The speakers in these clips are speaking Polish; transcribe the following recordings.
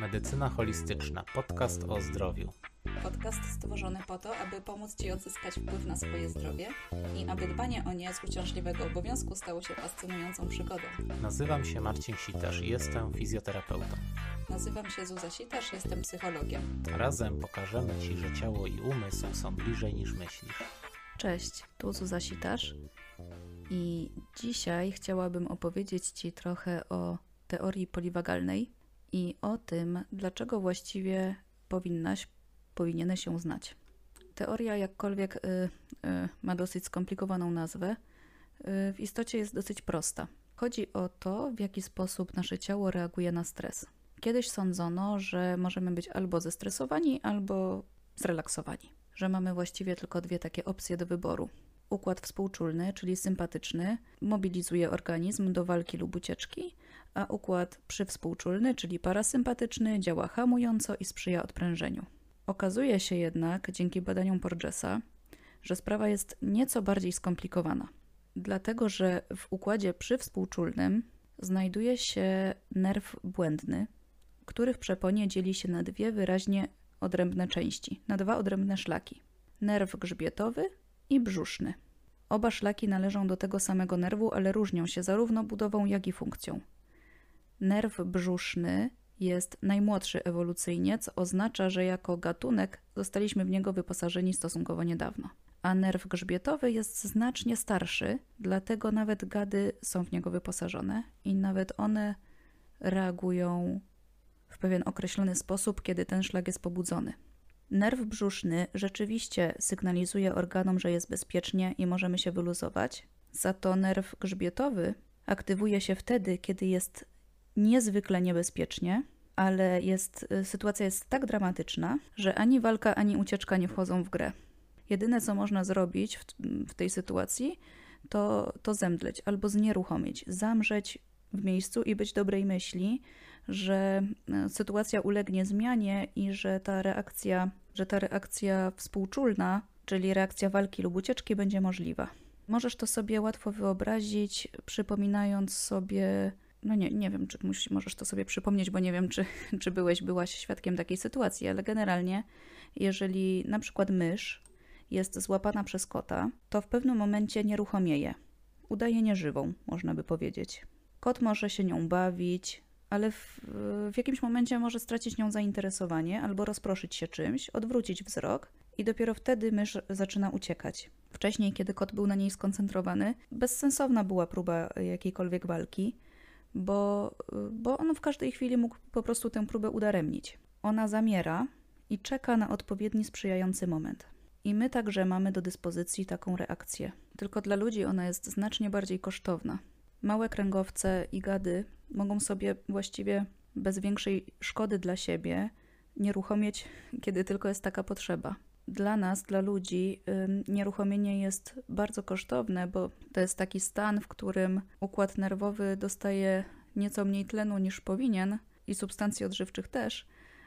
Medycyna holistyczna, podcast o zdrowiu. Podcast stworzony po to, aby pomóc Ci odzyskać wpływ na swoje zdrowie i aby dbanie o nie z uciążliwego obowiązku stało się fascynującą przygodą. Nazywam się Marcin Sitarz i jestem fizjoterapeutą. Nazywam się Zuza Sitarz, jestem psychologiem. Razem pokażemy Ci, że ciało i umysł są bliżej niż myślisz. Cześć, tu Zuza Sitarz i dzisiaj chciałabym opowiedzieć Ci trochę o teorii poliwagalnej i o tym, dlaczego właściwie powinnaś, powinieneś ją znać. Teoria, jakkolwiek y, y, ma dosyć skomplikowaną nazwę, y, w istocie jest dosyć prosta. Chodzi o to, w jaki sposób nasze ciało reaguje na stres. Kiedyś sądzono, że możemy być albo zestresowani, albo zrelaksowani, że mamy właściwie tylko dwie takie opcje do wyboru. Układ współczulny, czyli sympatyczny, mobilizuje organizm do walki lub ucieczki, a układ przywspółczulny, czyli parasympatyczny, działa hamująco i sprzyja odprężeniu. Okazuje się jednak, dzięki badaniom Porgesa, że sprawa jest nieco bardziej skomplikowana. Dlatego, że w układzie przywspółczulnym znajduje się nerw błędny, który w przeponie dzieli się na dwie wyraźnie odrębne części, na dwa odrębne szlaki: nerw grzbietowy i brzuszny. Oba szlaki należą do tego samego nerwu, ale różnią się zarówno budową, jak i funkcją. Nerw brzuszny jest najmłodszy ewolucyjnie, co oznacza, że jako gatunek zostaliśmy w niego wyposażeni stosunkowo niedawno. A nerw grzbietowy jest znacznie starszy, dlatego nawet gady są w niego wyposażone i nawet one reagują w pewien określony sposób, kiedy ten szlak jest pobudzony. Nerw brzuszny rzeczywiście sygnalizuje organom, że jest bezpiecznie i możemy się wyluzować, za to nerw grzbietowy aktywuje się wtedy, kiedy jest niezwykle niebezpiecznie, ale jest, sytuacja jest tak dramatyczna, że ani walka, ani ucieczka nie wchodzą w grę. Jedyne, co można zrobić w, w tej sytuacji, to, to zemdleć albo znieruchomić, zamrzeć w miejscu i być dobrej myśli, że e, sytuacja ulegnie zmianie i że ta reakcja, że ta reakcja współczulna, czyli reakcja walki lub ucieczki, będzie możliwa. Możesz to sobie łatwo wyobrazić, przypominając sobie, no nie, nie wiem, czy możesz to sobie przypomnieć, bo nie wiem, czy, czy byłeś, byłaś świadkiem takiej sytuacji, ale generalnie, jeżeli na przykład mysz jest złapana przez kota, to w pewnym momencie nieruchomieje. Udaje nieżywą, można by powiedzieć. Kot może się nią bawić, ale w, w jakimś momencie może stracić nią zainteresowanie albo rozproszyć się czymś, odwrócić wzrok i dopiero wtedy mysz zaczyna uciekać. Wcześniej, kiedy kot był na niej skoncentrowany, bezsensowna była próba jakiejkolwiek walki, bo, bo on w każdej chwili mógł po prostu tę próbę udaremnić. Ona zamiera i czeka na odpowiedni sprzyjający moment. I my także mamy do dyspozycji taką reakcję. Tylko dla ludzi ona jest znacznie bardziej kosztowna. Małe kręgowce i gady mogą sobie właściwie bez większej szkody dla siebie nieruchomieć, kiedy tylko jest taka potrzeba. Dla nas, dla ludzi, nieruchomienie jest bardzo kosztowne, bo to jest taki stan, w którym układ nerwowy dostaje nieco mniej tlenu niż powinien i substancji odżywczych też,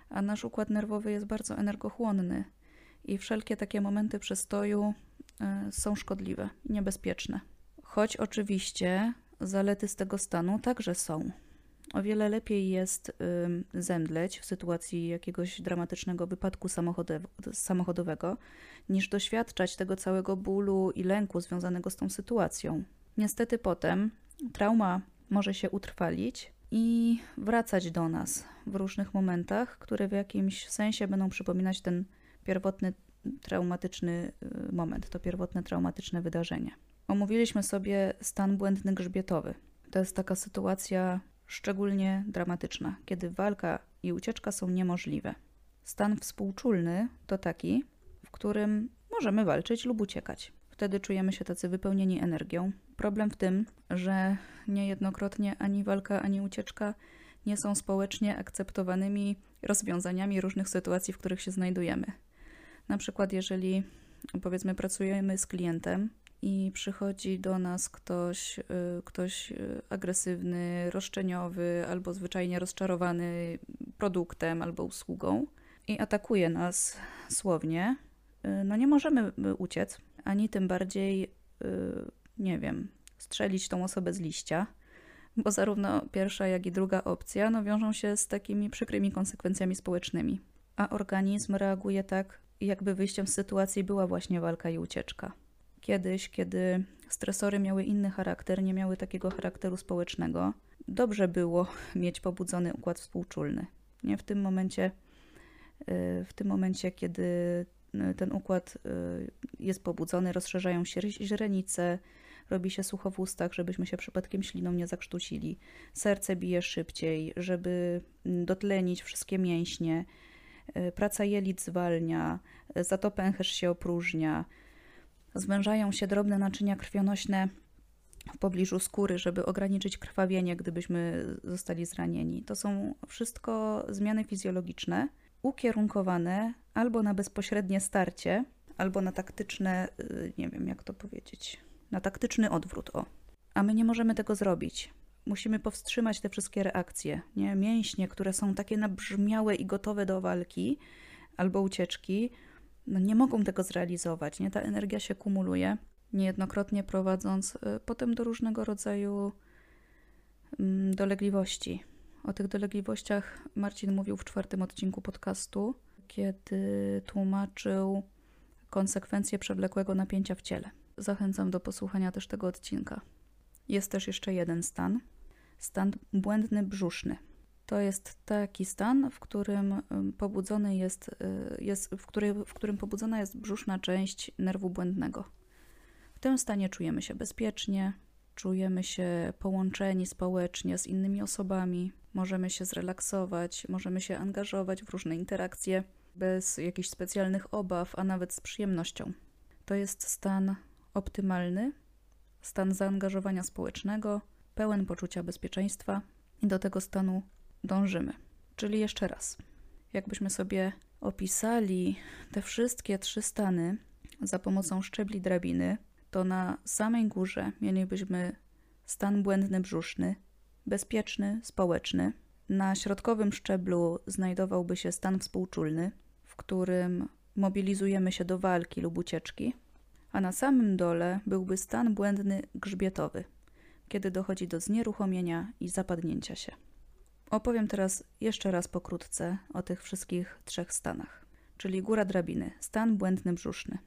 a nasz układ nerwowy jest bardzo energochłonny i wszelkie takie momenty przestoju y, są szkodliwe i niebezpieczne. Choć oczywiście Zalety z tego stanu także są. O wiele lepiej jest zemdleć w sytuacji jakiegoś dramatycznego wypadku samochodowego, niż doświadczać tego całego bólu i lęku związanego z tą sytuacją. Niestety potem trauma może się utrwalić i wracać do nas w różnych momentach, które w jakimś sensie będą przypominać ten pierwotny traumatyczny y, moment, to pierwotne traumatyczne wydarzenie. Omówiliśmy sobie stan błędny grzbietowy. To jest taka sytuacja szczególnie dramatyczna, kiedy walka i ucieczka są niemożliwe. Stan współczulny to taki, w którym możemy walczyć lub uciekać. Wtedy czujemy się tacy wypełnieni energią. Problem w tym, że niejednokrotnie ani walka, ani ucieczka nie są społecznie akceptowanymi rozwiązaniami różnych sytuacji, w których się znajdujemy. Na przykład, jeżeli powiedzmy pracujemy z klientem i przychodzi do nas ktoś, y, ktoś y, agresywny, roszczeniowy albo zwyczajnie rozczarowany produktem albo usługą i atakuje nas słownie, y, no nie możemy uciec, ani tym bardziej, nie wiem, strzelić tą osobę z liścia, bo zarówno pierwsza, jak i druga opcja no, wiążą się z takimi przykrymi konsekwencjami społecznymi. A organizm reaguje tak, jakby wyjściem z sytuacji była właśnie walka i ucieczka. Kiedyś, kiedy stresory miały inny charakter, nie miały takiego charakteru społecznego, dobrze było mieć pobudzony układ współczulny. Nie w tym momencie, y, w tym momencie, kiedy y, ten układ y, jest pobudzony, rozszerzają się źrenice, robi się sucho w ustach, żebyśmy się przypadkiem śliną nie zakrztucili. Serce bije szybciej, żeby mm, dotlenić wszystkie mięśnie. Praca jelit zwalnia, za to pęcherz się opróżnia. Zwężają się drobne naczynia krwionośne w pobliżu skóry, żeby ograniczyć krwawienie, gdybyśmy zostali zranieni. To są wszystko zmiany fizjologiczne, ukierunkowane albo na bezpośrednie starcie, albo na taktyczne, y, nie wiem jak to powiedzieć, na taktyczny odwrót. O. A my nie możemy tego zrobić. Musimy powstrzymać te wszystkie reakcje. Nie? Mięśnie, które są takie nabrzmiałe i gotowe do walki albo ucieczki, no nie mogą tego zrealizować. Nie? Ta energia się kumuluje niejednokrotnie prowadząc y, potem do różnego rodzaju mm, dolegliwości. O tych dolegliwościach Marcin mówił w czwartym odcinku podcastu, kiedy tłumaczył konsekwencje przewlekłego napięcia w ciele. Zachęcam do posłuchania też tego odcinka. Jest też jeszcze jeden stan stan błędny brzuszny. To jest taki stan, w którym pobudzony jest, y, jest w, który, w którym pobudzona jest brzuszna część nerwu błędnego tym stanie czujemy się bezpiecznie, czujemy się połączeni społecznie z innymi osobami, możemy się zrelaksować, możemy się angażować w różne interakcje bez jakichś specjalnych obaw, a nawet z przyjemnością. To jest stan optymalny, stan zaangażowania społecznego, pełen poczucia bezpieczeństwa i do tego stanu dążymy. Czyli jeszcze raz, jakbyśmy sobie opisali te wszystkie trzy stany za pomocą szczebli drabiny, to na samej górze mielibyśmy stan błędny brzuszny, bezpieczny, społeczny. Na środkowym szczeblu znajdowałby się stan współczulny, w którym mobilizujemy się do walki lub ucieczki, a na samym dole byłby stan błędny grzbietowy, kiedy dochodzi do znieruchomienia i zapadnięcia się. Opowiem teraz jeszcze raz pokrótce o tych wszystkich trzech stanach. Czyli góra drabiny, stan błędny brzuszny.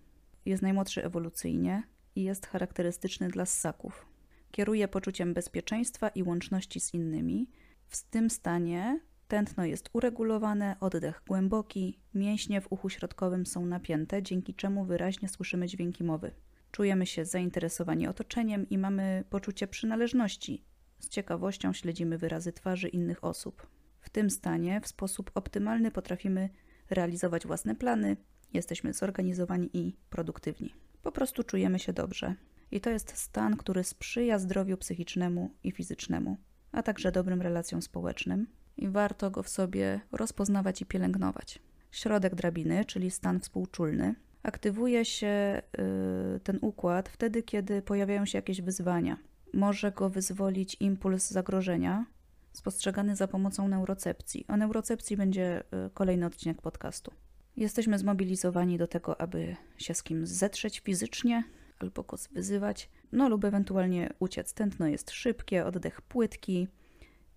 Jest najmłodszy ewolucyjnie, i jest charakterystyczny dla ssaków. Kieruje poczuciem bezpieczeństwa i łączności z innymi. W tym stanie tętno jest uregulowane, oddech głęboki, mięśnie w uchu środkowym są napięte, dzięki czemu wyraźnie słyszymy dźwięki mowy. Czujemy się zainteresowani otoczeniem i mamy poczucie przynależności. Z ciekawością śledzimy wyrazy twarzy innych osób. W tym stanie w sposób optymalny potrafimy realizować własne plany, jesteśmy zorganizowani i produktywni. Po prostu czujemy się dobrze. I to jest stan, który sprzyja zdrowiu psychicznemu i fizycznemu, a także dobrym relacjom społecznym i warto go w sobie rozpoznawać i pielęgnować. Środek drabiny, czyli stan współczulny, aktywuje się yy, ten układ wtedy, kiedy pojawiają się jakieś wyzwania. Może go wyzwolić impuls zagrożenia, spostrzegany za pomocą neurocepcji. O neurocepcji będzie yy, kolejny odcinek podcastu. Jesteśmy zmobilizowani do tego, aby się z kimś zetrzeć fizycznie albo go wyzywać, no lub ewentualnie uciec. Tętno jest szybkie, oddech płytki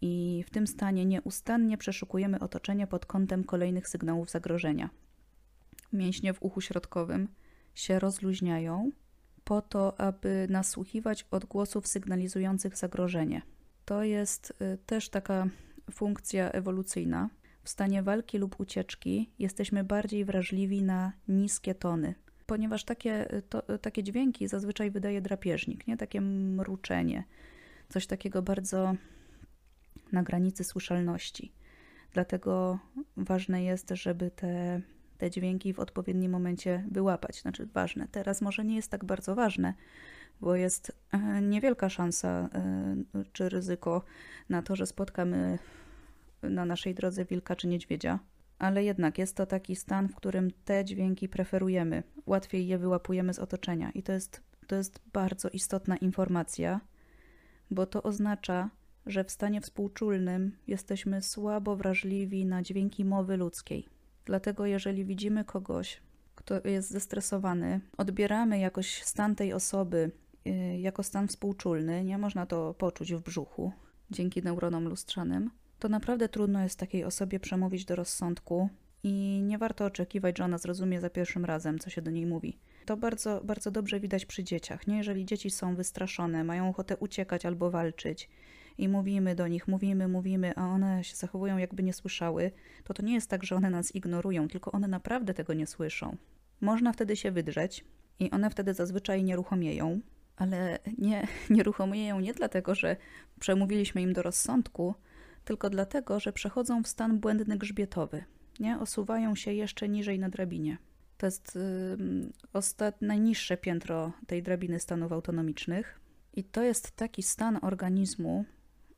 i w tym stanie nieustannie przeszukujemy otoczenie pod kątem kolejnych sygnałów zagrożenia. Mięśnie w uchu środkowym się rozluźniają po to, aby nasłuchiwać odgłosów sygnalizujących zagrożenie. To jest y, też taka funkcja ewolucyjna, w stanie walki lub ucieczki jesteśmy bardziej wrażliwi na niskie tony, ponieważ takie, to, takie dźwięki zazwyczaj wydaje drapieżnik, nie takie mruczenie, coś takiego bardzo na granicy słyszalności. Dlatego ważne jest, żeby te, te dźwięki w odpowiednim momencie wyłapać. Znaczy, ważne. Teraz może nie jest tak bardzo ważne, bo jest e, niewielka szansa e, czy ryzyko na to, że spotkamy na naszej drodze wilka czy niedźwiedzia, ale jednak jest to taki stan, w którym te dźwięki preferujemy, łatwiej je wyłapujemy z otoczenia i to jest, to jest bardzo istotna informacja, bo to oznacza, że w stanie współczulnym jesteśmy słabo wrażliwi na dźwięki mowy ludzkiej. Dlatego, jeżeli widzimy kogoś, kto jest zestresowany, odbieramy jakoś stan tej osoby y, jako stan współczulny, nie można to poczuć w brzuchu, dzięki neuronom lustrzanym, to naprawdę trudno jest takiej osobie przemówić do rozsądku i nie warto oczekiwać, że ona zrozumie za pierwszym razem, co się do niej mówi. To bardzo, bardzo dobrze widać przy dzieciach. Nie, jeżeli dzieci są wystraszone, mają ochotę uciekać albo walczyć i mówimy do nich, mówimy, mówimy, a one się zachowują, jakby nie słyszały, to to nie jest tak, że one nas ignorują, tylko one naprawdę tego nie słyszą. Można wtedy się wydrzeć i one wtedy zazwyczaj nieruchomieją, ale nie, nieruchomieją nie dlatego, że przemówiliśmy im do rozsądku, tylko dlatego, że przechodzą w stan błędny grzbietowy. Nie? Osuwają się jeszcze niżej na drabinie. To jest yy, ostat... najniższe piętro tej drabiny stanów autonomicznych. I to jest taki stan organizmu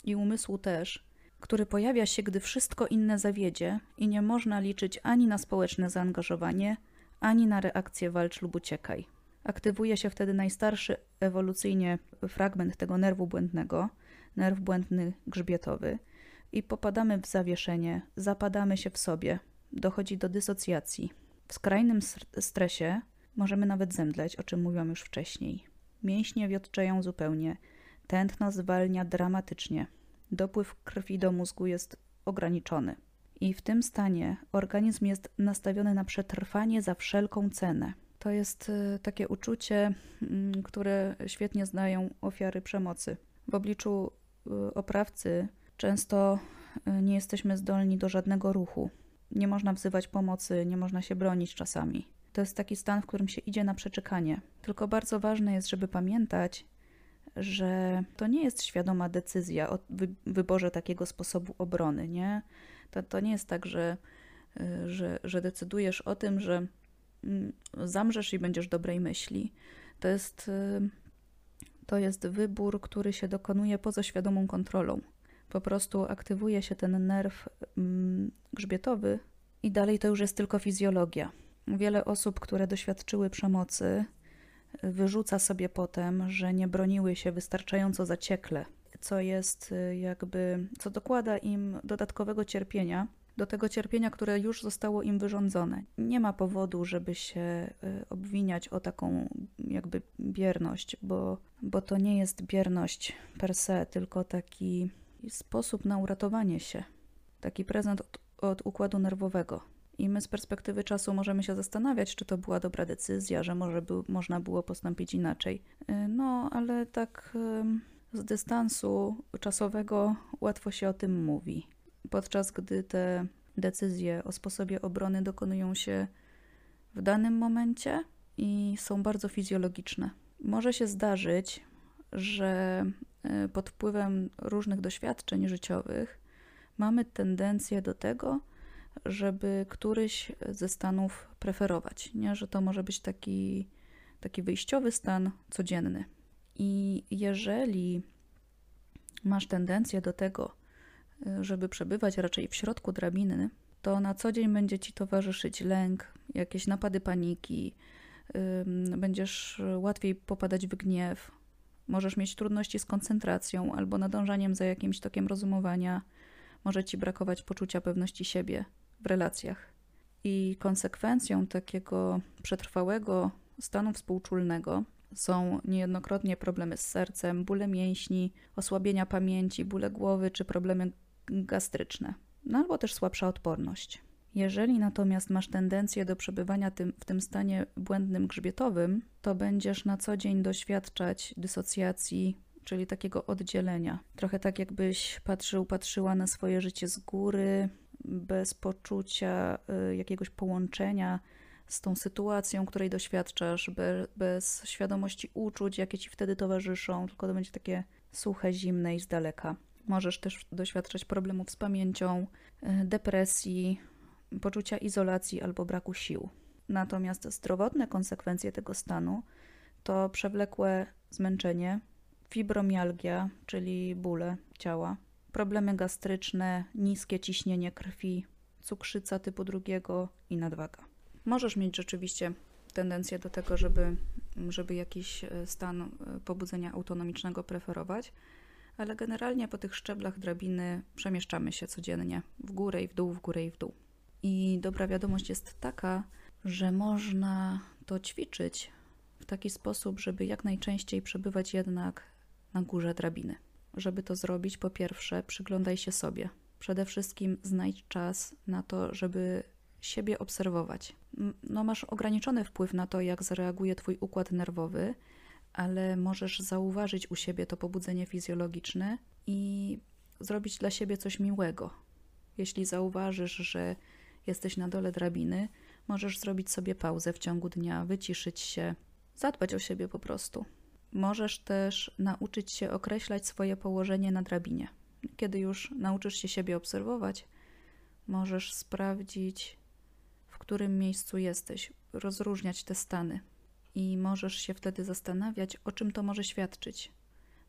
i umysłu też, który pojawia się, gdy wszystko inne zawiedzie i nie można liczyć ani na społeczne zaangażowanie, ani na reakcję walcz lub uciekaj. Aktywuje się wtedy najstarszy ewolucyjnie fragment tego nerwu błędnego, nerw błędny grzbietowy, i popadamy w zawieszenie, zapadamy się w sobie, dochodzi do dysocjacji. W skrajnym stresie możemy nawet zemdleć, o czym mówiłam już wcześniej. Mięśnie wiotczeją zupełnie, tętno zwalnia dramatycznie, dopływ krwi do mózgu jest ograniczony. I w tym stanie organizm jest nastawiony na przetrwanie za wszelką cenę. To jest y, takie uczucie, mm, które świetnie znają ofiary przemocy. W obliczu y, oprawcy często y, nie jesteśmy zdolni do żadnego ruchu. Nie można wzywać pomocy, nie można się bronić czasami. To jest taki stan, w którym się idzie na przeczekanie. Tylko bardzo ważne jest, żeby pamiętać, że to nie jest świadoma decyzja o wyborze takiego sposobu obrony, nie? To, to nie jest tak, że, że, że decydujesz o tym, że Mm, zamrzesz i będziesz dobrej myśli. To jest, y, to jest wybór, który się dokonuje poza świadomą kontrolą. Po prostu aktywuje się ten nerw mm, grzbietowy i dalej to już jest tylko fizjologia. Wiele osób, które doświadczyły przemocy, wyrzuca sobie potem, że nie broniły się wystarczająco zaciekle, co jest y, jakby, co dokłada im dodatkowego cierpienia do tego cierpienia, które już zostało im wyrządzone. Nie ma powodu, żeby się y, obwiniać o taką jakby bierność, bo, bo to nie jest bierność per se, tylko taki sposób na uratowanie się, taki prezent od, od układu nerwowego. I my z perspektywy czasu możemy się zastanawiać, czy to była dobra decyzja, że może by, można było postąpić inaczej. Y, no, ale tak y, z dystansu czasowego łatwo się o tym mówi podczas gdy te decyzje o sposobie obrony dokonują się w danym momencie i są bardzo fizjologiczne. Może się zdarzyć, że e, pod wpływem różnych doświadczeń życiowych mamy tendencję do tego, żeby któryś ze stanów preferować, nie? że to może być taki, taki wyjściowy stan codzienny. I jeżeli masz tendencję do tego, żeby przebywać raczej w środku drabiny, to na co dzień będzie ci towarzyszyć lęk, jakieś napady paniki, będziesz łatwiej popadać w gniew, możesz mieć trudności z koncentracją albo nadążaniem za jakimś tokiem rozumowania, może ci brakować poczucia pewności siebie w relacjach. I konsekwencją takiego przetrwałego stanu współczulnego są niejednokrotnie problemy z sercem, bóle mięśni, osłabienia pamięci, bóle głowy czy problemy gastryczne, no albo też słabsza odporność. Jeżeli natomiast masz tendencję do przebywania tym, w tym stanie błędnym grzbietowym, to będziesz na co dzień doświadczać dysocjacji, czyli takiego oddzielenia. Trochę tak, jakbyś patrzył, patrzyła na swoje życie z góry, bez poczucia y, jakiegoś połączenia z tą sytuacją, której doświadczasz, be, bez świadomości uczuć, jakie ci wtedy towarzyszą, tylko to będzie takie suche, zimne i z daleka. Możesz też doświadczać problemów z pamięcią, e, depresji, poczucia izolacji albo braku sił. Natomiast zdrowotne konsekwencje tego stanu to przewlekłe zmęczenie, fibromialgia, czyli bóle ciała, problemy gastryczne, niskie ciśnienie krwi, cukrzyca typu drugiego i nadwaga. Możesz mieć rzeczywiście tendencję do tego, żeby, żeby jakiś e, stan e, pobudzenia autonomicznego preferować, ale generalnie po tych szczeblach drabiny przemieszczamy się codziennie w górę i w dół, w górę i w dół. I dobra wiadomość jest taka, że można to ćwiczyć w taki sposób, żeby jak najczęściej przebywać jednak na górze drabiny. Żeby to zrobić, po pierwsze, przyglądaj się sobie. Przede wszystkim znajdź czas na to, żeby siebie obserwować. No, masz ograniczony wpływ na to, jak zareaguje Twój układ nerwowy, ale możesz zauważyć u siebie to pobudzenie fizjologiczne i zrobić dla siebie coś miłego. Jeśli zauważysz, że jesteś na dole drabiny, możesz zrobić sobie pauzę w ciągu dnia, wyciszyć się, zadbać o siebie po prostu. Możesz też nauczyć się określać swoje położenie na drabinie. Kiedy już nauczysz się siebie obserwować, możesz sprawdzić, w którym miejscu jesteś, rozróżniać te stany i możesz się wtedy zastanawiać, o czym to może świadczyć.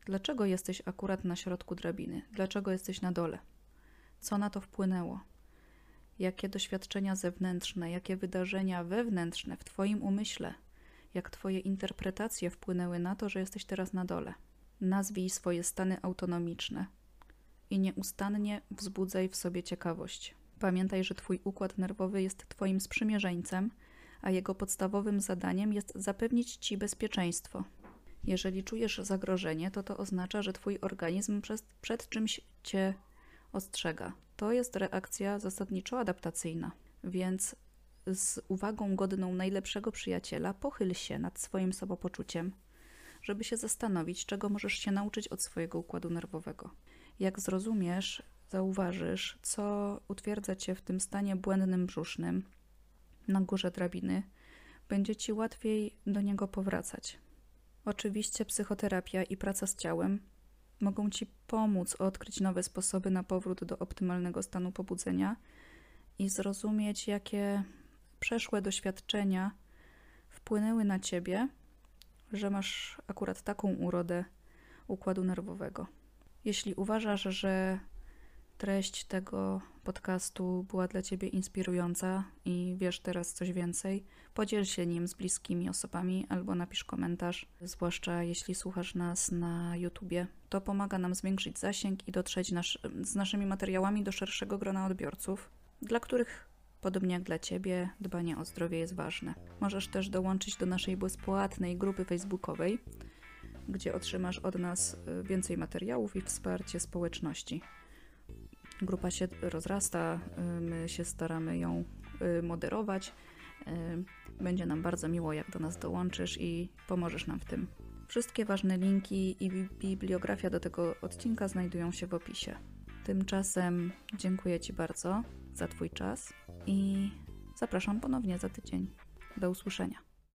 Dlaczego jesteś akurat na środku drabiny? Dlaczego jesteś na dole? Co na to wpłynęło? Jakie doświadczenia zewnętrzne, jakie wydarzenia wewnętrzne w Twoim umyśle, jak Twoje interpretacje wpłynęły na to, że jesteś teraz na dole? Nazwij swoje stany autonomiczne i nieustannie wzbudzaj w sobie ciekawość. Pamiętaj, że Twój układ nerwowy jest Twoim sprzymierzeńcem, a jego podstawowym zadaniem jest zapewnić Ci bezpieczeństwo. Jeżeli czujesz zagrożenie, to to oznacza, że Twój organizm przed, czymś Cię ostrzega. To jest reakcja zasadniczo adaptacyjna, więc z uwagą godną najlepszego przyjaciela pochyl się nad swoim samopoczuciem, żeby się zastanowić, czego możesz się nauczyć od swojego układu nerwowego. Jak zrozumiesz, zauważysz, co utwierdza cię w tym stanie błędnym brzusznym na górze drabiny, będzie ci łatwiej do niego powracać. Oczywiście psychoterapia i praca z ciałem mogą ci pomóc odkryć nowe sposoby na powrót do optymalnego stanu pobudzenia i zrozumieć, jakie przeszłe doświadczenia wpłynęły na ciebie, że masz akurat taką urodę układu nerwowego. Jeśli uważasz, że treść tego podcastu była dla ciebie inspirująca i wiesz teraz coś więcej, podziel się nim z bliskimi osobami albo napisz komentarz, zwłaszcza jeśli słuchasz nas na YouTubie. To pomaga nam zwiększyć zasięg i dotrzeć z naszymi materiałami do szerszego grona odbiorców, dla których Podobnie jak dla Ciebie, dbanie o zdrowie jest ważne. Możesz też dołączyć do naszej bezpłatnej grupy facebookowej, gdzie otrzymasz od nas y, więcej materiałów i wsparcie społeczności. Grupa się rozrasta, y, my się staramy ją y, moderować. Będzie nam bardzo miło, jak do nas dołączysz i pomożesz nam w tym. Wszystkie ważne linki i bi- bibliografia do tego odcinka znajdują się w opisie. Tymczasem dziękuję Ci bardzo za Twój czas i zapraszam ponownie za tydzień. Do usłyszenia.